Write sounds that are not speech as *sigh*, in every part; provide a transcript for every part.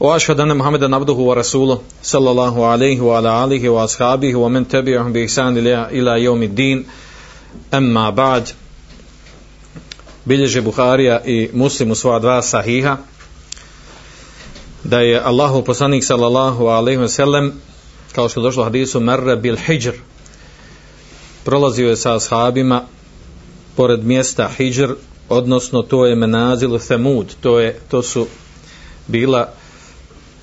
وأشهد أن محمدا عبده ورسوله صلى الله عليه وعلى آله وأصحابه ومن تبعهم بإحسان إلى يوم الدين أما بعد bilježe Buharija i Muslim u svoja dva sahiha da je Allahu poslanik sallallahu alejhi ve sellem kao što je došlo u hadisu marra bil hijr prolazio je sa ashabima pored mjesta hijr odnosno to je menazil Thamud to je to su bila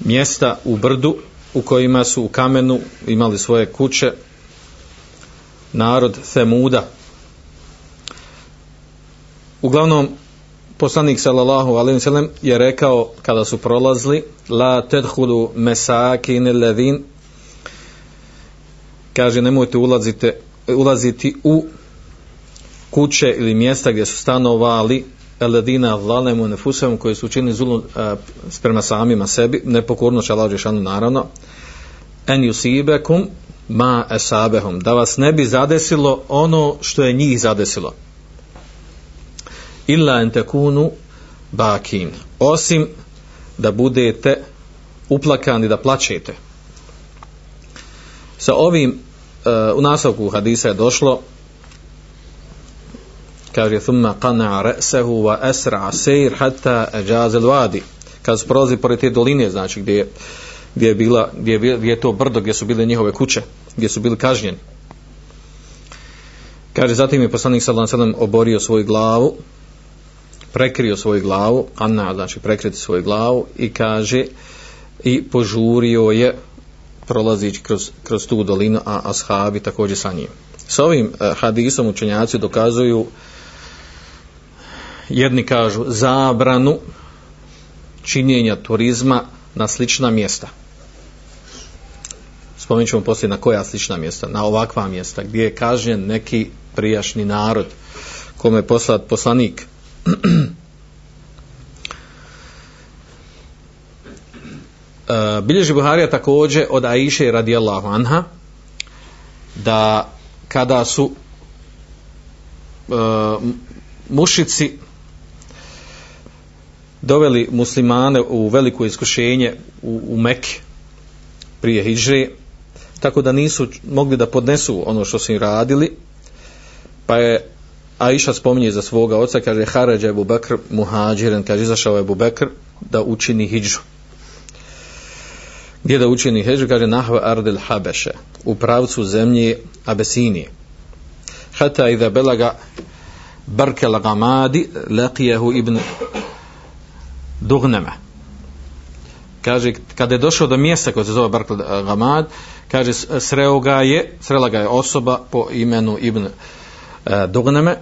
mjesta u brdu u kojima su u kamenu imali svoje kuće narod Thamuda uglavnom poslanik sallallahu alejhi ve sellem je rekao kada su prolazili la tadkhulu masakin alladhin. Kaže nemojte ulazite ulaziti u kuće ili mjesta gdje su stanovali eladina zalemu nefusem koji su učinili zulum e, prema samima sebi nepokorno će Allah Žešanu naravno en yusibekum ma esabehum da vas ne bi zadesilo ono što je njih zadesilo. Illa en tekunu bakin osim da budete uplakani da plačete. Sa ovim uh, u nastavku hadisa je došlo kaže thumma qana ra'sahu wa asra sayr hatta ajaz al-wadi kad prolazi pored te doline znači gdje gdje je bila gdje je, gdje je to brdo gdje su bile njihove kuće gdje su bili kažnjeni kaže zatim je poslanik sallallahu alejhi ve sellem oborio svoju glavu prekrio svoju glavu, Anna znači prekriti svoju glavu i kaže i požurio je prolazići kroz, kroz tu dolinu, a ashabi također sa njim. S ovim eh, hadisom učenjaci dokazuju jedni kažu zabranu činjenja turizma na slična mjesta. Spomenut ćemo poslije na koja slična mjesta, na ovakva mjesta gdje je kažnjen neki prijašnji narod kome je poslat poslanik Uh, *clears throat* bilježi Buharija također od Aisha radijallahu anha da kada su e, mušici doveli muslimane u veliko iskušenje u, u Mekke prije Hidžre tako da nisu mogli da podnesu ono što su im radili pa je Aisha spominje za svoga oca, kaže Harađa Ebu Bekr muhađiren, kaže izašao Ebu Bekr da učini hijđu. Gdje da učini hijđu? Kaže Nahva Ardil Habeše, u pravcu zemlje Abesinije. Hata iza belaga Barkel Gamadi leqijehu ibn Dugneme. Kaže, kada je došao do mjesta koje se zove Barkl eh, Gamad, kaže, sreo ga je, srela ga je osoba po imenu Ibn E, Dugneme,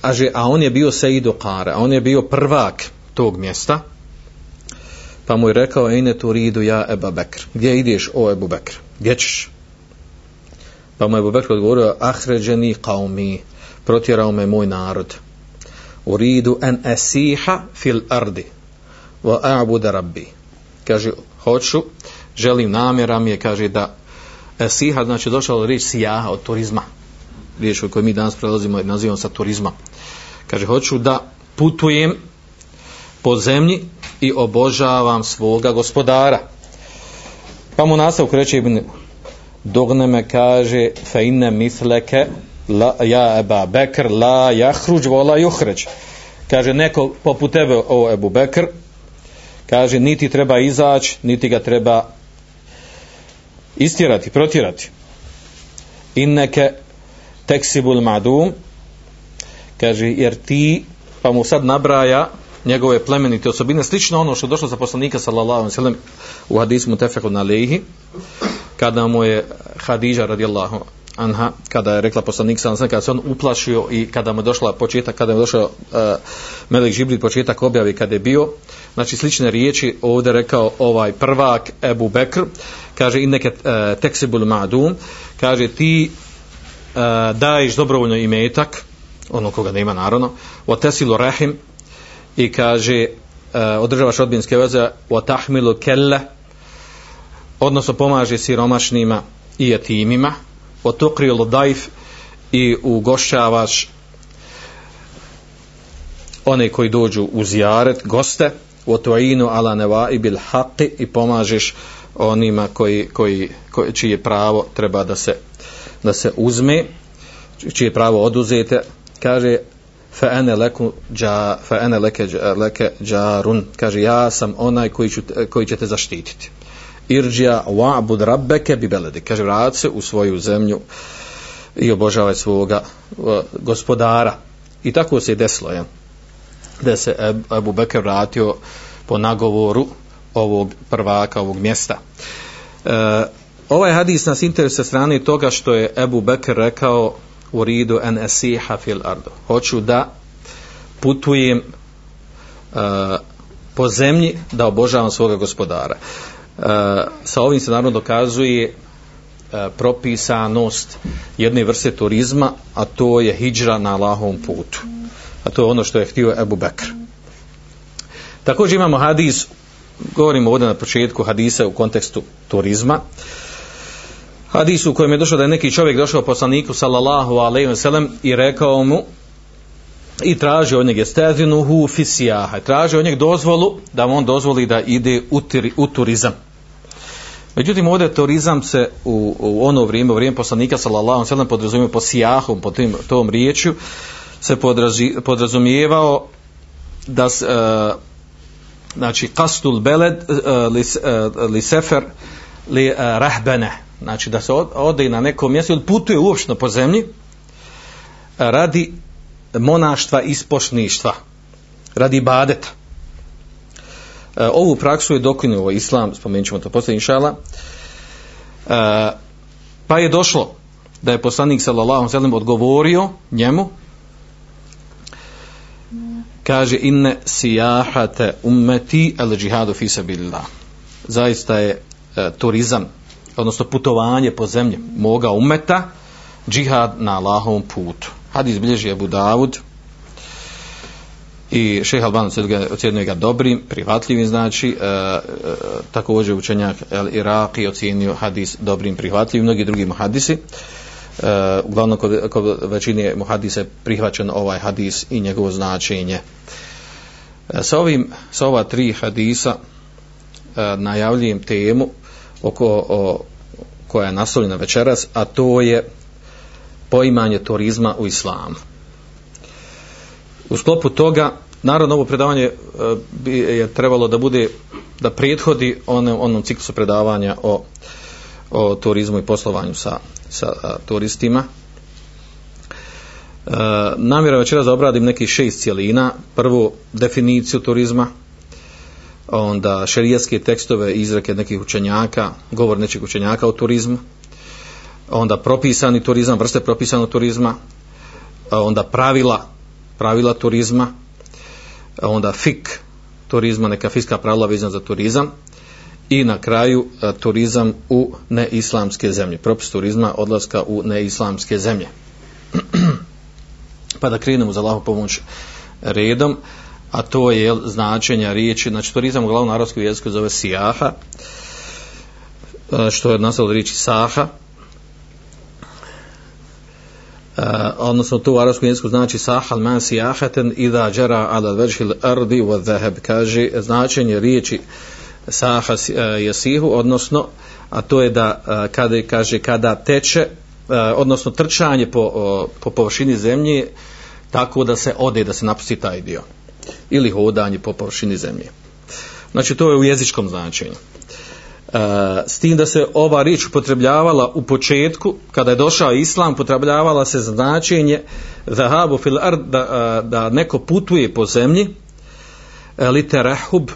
kaže, a on je bio Seidu Kara, a on je bio prvak tog mjesta, pa mu je rekao, ejne tu ridu ja Eba Bekr, gdje ideš o Ebu Bekr, gdje ćeš? Pa mu je Ebu Bekr odgovorio, ahređeni qaumi, protjerao me moj narod, u ridu en esiha fil ardi, wa a'budu rabbi, kaže, hoću, želim namjeram je, kaže, da e, siha znači došao riječ sijaha od turizma, riječ koju mi danas prelazimo i nazivamo sa turizma. Kaže, hoću da putujem po zemlji i obožavam svoga gospodara. Pa mu nastavku reče Ibn Dogne me kaže fe inne misleke la, ja Eba Bekr la jahruđ vola juhređ. Kaže, neko poput tebe o Ebu Bekr kaže, niti treba izaći, niti ga treba istjerati, protjerati. Inneke teksibul madum kaže jer ti pa mu sad nabraja njegove plemenite osobine slično ono što je došlo za poslanika sallallahu alejhi ve sellem u hadisu mutafekun alejhi kada mu je Hadidža radijallahu anha kada je rekla poslanik sam kada se on uplašio i kada mu je došla početak kada mu je došao uh, Melik Žibril početak objave kada je bio znači slične riječi ovdje rekao ovaj prvak Ebu Bekr. Kaže inneke uh, teksibul madum. Kaže ti uh, daješ dobrovoljno imetak ono koga nema naravno o tesilu rahim. I kaže uh, održavaš odbinske veze o tahmilu kelle odnosno pomaže siromašnima i etimima o tukrilu dajf i ugošćavaš one koji dođu u zijaret, goste u tuinu ala neva i bil haqi i pomažeš onima koji, koji, koji, čije pravo treba da se da se uzme čije pravo oduzete. Kaže fa ene leku ja fa ene leke leke jarun. Kaže ja sam onaj koji ću, koji će te zaštititi irđija wa'bud rabbeke bi beledi. Kaže, vrat se u svoju zemlju i obožavaj svoga uh, gospodara. I tako se je desilo, je. da se Abu Bekr vratio po nagovoru ovog prvaka, ovog mjesta. Uh, ovaj hadis nas interesuje strane toga što je Abu Bekr rekao u ridu en esiha fil ardu. Hoću da putujem e, po zemlji da obožavam svoga gospodara. Sa ovim se naravno dokazuje e, propisanost jedne vrste turizma, a to je hijđra na Allahovom putu. A to je ono što je htio Ebu Bekr. Također imamo hadis, govorimo ovdje na početku hadisa u kontekstu turizma, hadis u kojem je došlo da je neki čovjek došao poslaniku sallallahu alaihi wa sallam i rekao mu i traži od njega stezinuhu fisijaha, traži od njega dozvolu da mu on dozvoli da ide u, u turizam. Međutim, ovdje turizam se u, u ono vrijeme, u vrijeme poslanika sallallahu sallam podrazumio po sijahom, po tim, tom riječju, se podrazi, podrazumijevao da se, e, znači, kastul beled e, li, e, li sefer li e, rahbene, znači da se ode na neko mjesto ili putuje uopšteno po zemlji radi monaštva i spošništva, radi badeta. E, ovu praksu je dokinuo islam, spomenut ćemo to poslije inšala, e, pa je došlo da je poslanik sallallahu sallam odgovorio njemu, kaže inne sijahate ummeti al džihadu fi sabilillah. Zaista je e, turizam, odnosno putovanje po zemlji moga umeta, džihad na Allahovom putu. Hadis bilježi Abu Davud i šeha Alban ocjenio ga dobrim, prihvatljivim znači e, e, također učenjak El Iraqi ocjenio hadis dobrim, prihvatljivim mnogi drugi muhadisi. E, uglavnom kod, kod većine muhadisa je prihvaćen ovaj hadis i njegovo značenje. E, sa ovim sa ova tri hadisa e, najavljujem temu oko o, koja je nastavljena večeras a to je poimanje turizma u islamu u sklopu toga naravno ovo predavanje e, bi je trebalo da bude da prethodi onom, onom ciklusu predavanja o, o turizmu i poslovanju sa, sa e, turistima. E, namjera večera da obradim neki šest cijelina. Prvo definiciju turizma onda šerijetske tekstove izreke nekih učenjaka govor nečeg učenjaka o turizmu onda propisani turizam vrste propisanog turizma e, onda pravila pravila turizma, onda fik turizma, neka fiska pravila vezana za turizam i na kraju e, turizam u neislamske zemlje. Propis turizma odlaska u neislamske zemlje. *clears throat* pa da krenemo za lahu pomoć redom, a to je značenja riječi, znači turizam u na arabskom jeziku zove sijaha, e, što je nastavljeno riječi saha, Uh, odnosno to u arabskom jeziku znači sahal man sijahaten idha jara ala vajhil ardi wa dhahab. Kaže značenje riječi saha uh, eh, yasihu odnosno a to je da uh, kada kaže kada teče uh, odnosno trčanje po, uh, po površini zemlje tako da se ode da se napusti taj dio. Ili hodanje po površini zemlje. Znači to je u jezičkom značenju. E, s tim da se ova riječ upotrebljavala u početku, kada je došao islam, upotrebljavala se značenje zahabu fil ard, da, e, da neko putuje po zemlji, e, li terahub,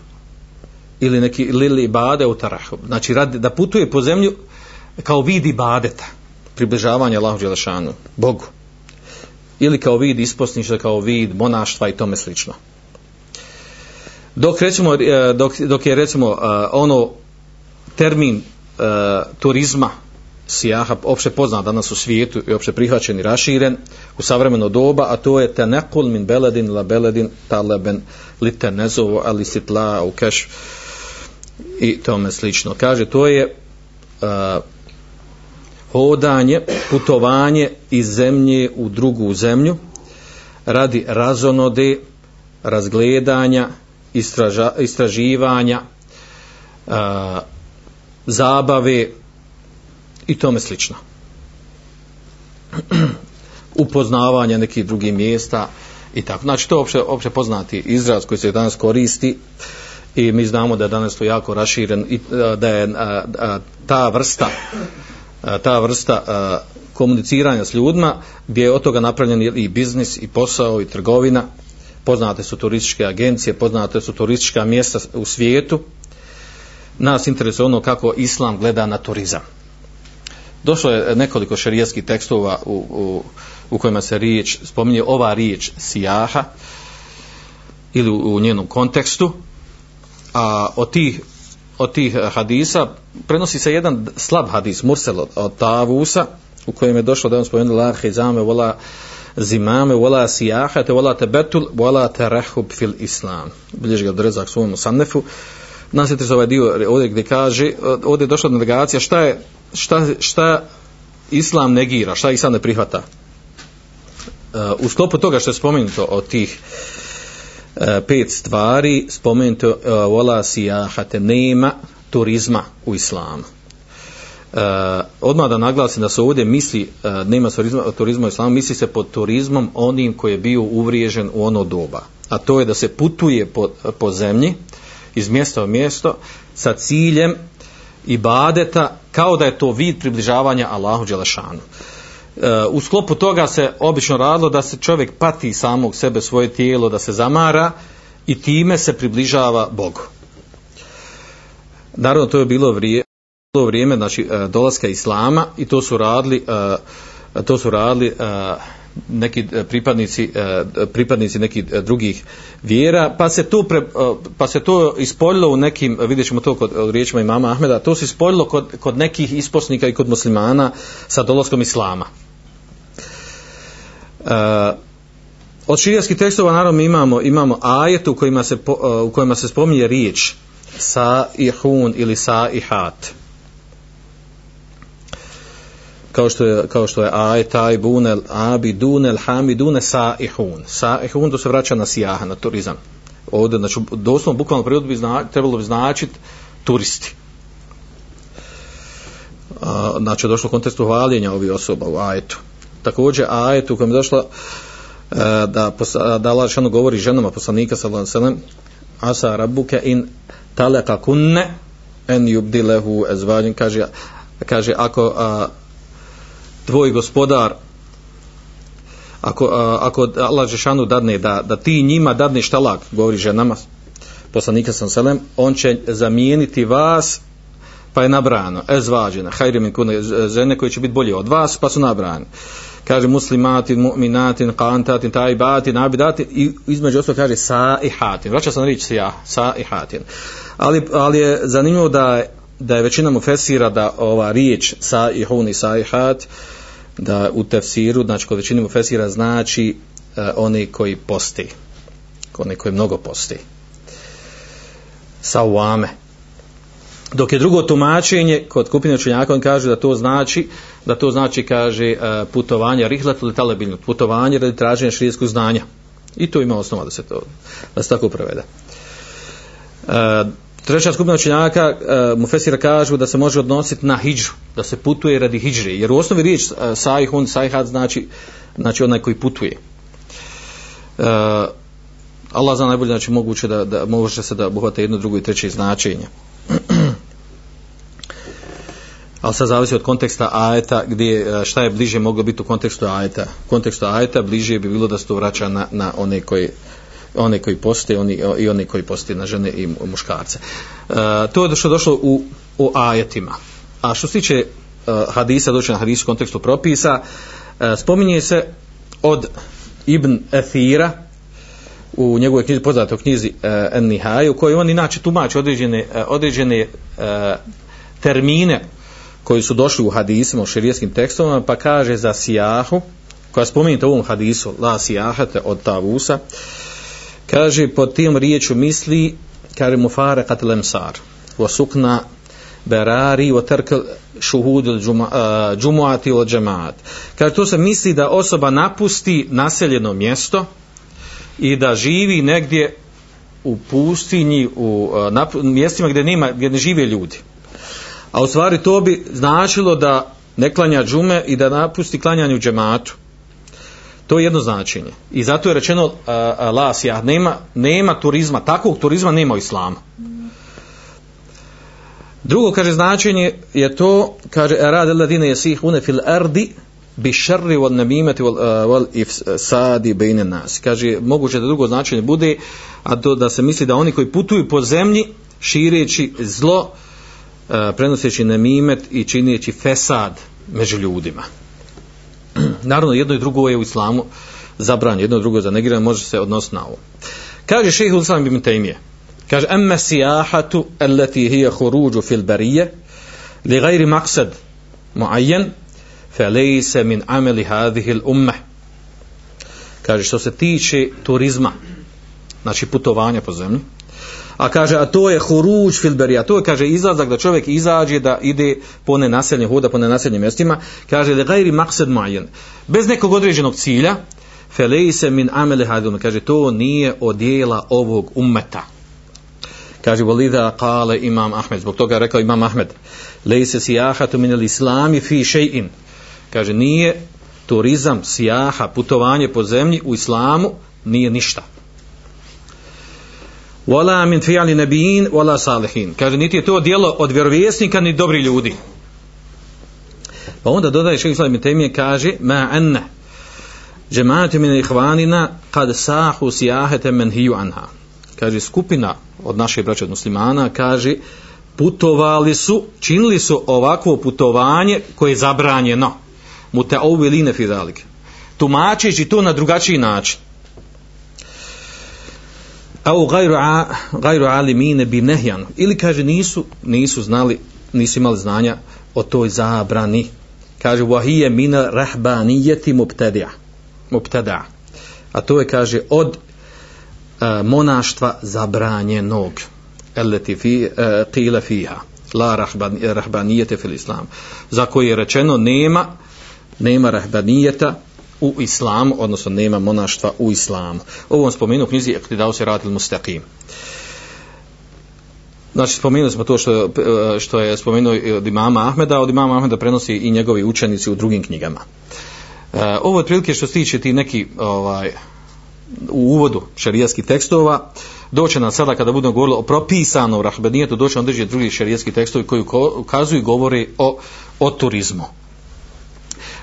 ili neki lili bade u terahub. Znači, radi, da putuje po zemlju kao vidi badeta. približavanje Allahu Đelešanu, Bogu. Ili kao vid isposništa, kao vid monaštva i tome slično. Dok, recimo, dok, dok je recimo ono termin e, turizma sijaha opšte poznat danas u svijetu i opšte prihvaćen i raširen u savremeno doba, a to je tenekul min beledin la beledin taleben li tenezovo ali sitla u keš i tome slično. Kaže, to je e, hodanje, putovanje iz zemlje u drugu zemlju radi razonode, razgledanja, istraža, istraživanja, uh, zabave i tome slično. *clears throat* Upoznavanje nekih drugih mjesta i tako. Znači to je opće, opće poznati izraz koji se danas koristi i mi znamo da je danas to jako raširen i e, da je a, a, ta vrsta a, ta vrsta a, komuniciranja s ljudima gdje je od toga napravljen i biznis i posao i trgovina poznate su turističke agencije poznate su turistička mjesta u svijetu nas interesuje ono kako islam gleda na turizam. Došlo je nekoliko šerijskih tekstova u, u, u kojima se riječ, spominje ova riječ sijaha ili u, u njenom kontekstu, a od tih, od tih hadisa prenosi se jedan slab hadis, mursel od, od Tavusa, u kojem je došlo da on spomenuo la hizame, vola zimame, vola sijahate, vola tebetul, vola terehub fil islam. Bilježi ga drezak svojom sannefu, nas je ovaj dio ovdje gdje kaže, ovdje je došla delegacija, šta je, šta, šta islam negira, šta islam ne prihvata. E, u sklopu toga što je spomenuto od tih e, pet stvari, spomenuto e, vola sijahate, nema turizma u islamu. Uh, odmah da naglasim da se ovdje misli uh, nema turizma, turizma u islamu, misli se pod turizmom onim koji je bio uvriježen u ono doba. A to je da se putuje po, po zemlji, uh, iz mjesta u mjesto sa ciljem ibadeta kao da je to vid približavanja Allahu Đelešanu. E, u sklopu toga se obično radilo da se čovjek pati samog sebe, svoje tijelo, da se zamara i time se približava Bogu. Naravno, to je bilo vrijeme, bilo vrijeme znači, e, dolaska Islama i to su radili, e, to su radili e, neki e, pripadnici e, pripadnici nekih e, drugih vjera pa se to pre, pa se to ispoljilo u nekim vidjećemo to kod riječima imama Ahmeda to se ispoljilo kod, kod nekih isposnika i kod muslimana sa dolaskom islama. Uh, od širijskih tekstova naravno imamo imamo ajet u kojima se u kojima se spominje riječ sa ihun ili sa ihat kao što je kao što je aj taj bunel abi dunel hamidune saihun. Saihun to se vraća na sijaha na turizam. Ovdje znači doslovno bukvalno prijevod bi zna, trebalo bi značiti turisti. A, znači došlo u kontekstu hvaljenja ovih osoba u ajetu. Također ajet u kojem je došlo e, da, da Allah šano govori ženama poslanika sallallahu alejhi asa rabbuka in talaqa kunne en yubdilehu ezvađen. Kaže, kaže ako a, tvoj gospodar ako, ako Allah Žešanu dadne da, da ti njima dadneš talak govori ženama poslanika sam selem on će zamijeniti vas pa je nabrano ezvađena hajri min kune žene koje će biti bolje od vas pa su nabrane kaže muslimatin, mu'minatin, qantatin, taibatin, abidatin i između ostalo kaže sa i hatin vraća sam riječ saihatin. sa i hatin ali, ali je zanimljivo da da je većina mu fesira da ova riječ sa i saihat sa i hat da u tefsiru, znači kod većine mu fesira znači e, oni koji posti oni koji mnogo posti sa uame dok je drugo tumačenje kod kupine učenjaka on kaže da to znači da to znači kaže eh, uh, putovanje rihlat ili talebilnut putovanje radi traženja širijskog znanja. I to ima osnova da se to da se tako prevede. Eh, Treća skupina učenjaka e, Mufesira kažu da se može odnositi na hijđu, da se putuje radi hijđre, jer u osnovi riječ e, uh, sajhun, sajhat znači, znači onaj koji putuje. E, Allah zna najbolje, znači moguće da, da može se da obuhvate jedno, drugo i treće značenje. *clears throat* Ali sad zavisi od konteksta ajeta, gdje, e, šta je bliže moglo biti u kontekstu ajeta. U kontekstu ajeta bliže bi bilo da se to vraća na, na one koji, one koji poste oni, i one koji poste na žene i muškarce. E, to je što došlo u, u ajetima. A što se tiče e, hadisa, doći na hadisu u kontekstu propisa, e, spominje se od Ibn Ethira, u njegovoj knjizi, poznatoj knjizi e, En Nihaj, u kojoj on inače tumači određene, e, određene e, termine koji su došli u hadisima, u širijskim tekstovima, pa kaže za sijahu, koja spominjete u ovom hadisu, la sijahate od tavusa, kaže po tim riječu misli, kaže mu fare katlem sar, wa sukna berari wa terkel šuhud džumuati eh, il džemaat. Kaže to se misli da osoba napusti naseljeno mjesto i da živi negdje u pustinji, u eh, na, mjestima gdje, nema, gdje ne žive ljudi. A u stvari to bi značilo da ne klanja džume i da napusti klanjanje u džematu. To je jedno značenje. I zato je rečeno uh, uh, lasija, nema, nema turizma, takvog turizma nema u islamu. Drugo, kaže, značenje je to, kaže, rad ladine jesih une fil ardi bi šarri wal namimati wal, uh, wal ifsadi bejne nas. Kaže, moguće da drugo značenje bude, a to da se misli da oni koji putuju po zemlji, šireći zlo, uh, prenoseći namimet i čineći fesad među ljudima. Naravno, jedno i drugo je u islamu zabranje, jedno i drugo je zanegirano, može se odnositi na ovo. Kaže šeheh Usam ibn Taymije, kaže, emme sijahatu allati hija huruđu fil barije, li gajri maksad muajen, fe lejse min ameli hadhihi ummeh. Kaže, što se tiče turizma, znači putovanja po zemlji, a kaže a to je huruj filberija, to je kaže izlazak da čovjek izađe da ide po nenaseljenim hoda po nenaseljenim mjestima. Kaže da gajri maksed majen, bez nekog određenog cilja felejse min amele hadun. Kaže to nije od dijela ovog ummeta. Kaže volida kale imam Ahmed. Zbog toga rekao imam Ahmed lejse sijahatu min islami fi shay'in kaže nije turizam, sijaha, putovanje po zemlji u islamu nije ništa wala min fi'li nabiyyin wala salihin. Kaže niti je to djelo od vjerovjesnika ni dobri ljudi. Pa onda dodaje šejh Islam Temije kaže ma anna jama'atu min ikhwanina qad sahu siyahata man hiya anha. Kaže skupina od naših braća muslimana kaže putovali su činili su ovakvo putovanje koje je zabranjeno. Mutaawilina fi zalik tumačeći to na drugačiji način au gajru, a, gajru alimine bi nehjan. Ili kaže nisu nisu znali nisu imali znanja o toj zabrani. Kaže wahije mina rahbanijeti mubtadi'a. Mubtada'a. A to je kaže od e, monaštva zabranjenog. Eleti fi e, qila fiha. La rahban, rahbanijete fil islam. Za koje je rečeno nema nema rahbanijeta u islamu, odnosno nema monaštva u islamu. Ovo vam spomenu u knjizi Ektidao se radil mustaqim. Znači, spomenuli smo to što, eh, što je spomenuo od imama Ahmeda, od imama Ahmeda prenosi i njegovi učenici u drugim knjigama. E, ovo je prilike što se tiče ti neki ovaj, u uvodu šarijaskih tekstova, doće nam sada kada budemo govorili o propisanom rahbenijetu, doće nam drži drugi šarijaski tekstovi koji ukazuju i govori o, o turizmu.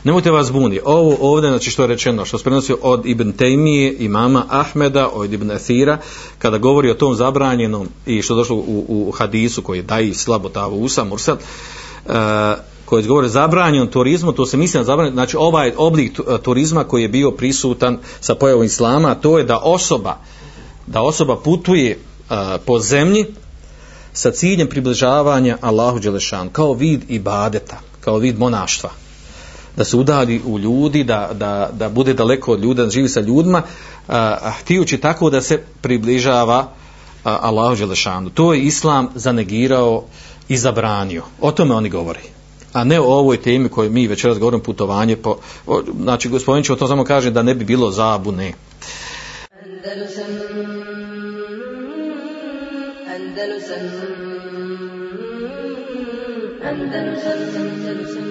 Nemojte vas buni. Ovo ovdje, znači što je rečeno, što se prenosi od Ibn Tejmije, imama Ahmeda, od Ibn Athira, kada govori o tom zabranjenom i što je došlo u, u hadisu koji daji slabo tavu usa, mursal, uh, e, koji govori o zabranjenom turizmu, to se misli na zabranjen, znači ovaj oblik e, turizma koji je bio prisutan sa pojavom Islama, to je da osoba, da osoba putuje uh, po zemlji sa ciljem približavanja Allahu Đelešan, kao vid ibadeta, kao vid monaštva da se udali u ljudi, da, da, da bude daleko od ljuda, da živi sa ljudima, a, htijući tako da se približava a, Allahu Đelešanu. To je Islam zanegirao i zabranio. O tome oni govori. A ne o ovoj temi koju mi večeras govorimo putovanje po, o, znači gospodin ću o to samo kaže da ne bi bilo zabune. Andalusam Andalusam Andalusam Andalusam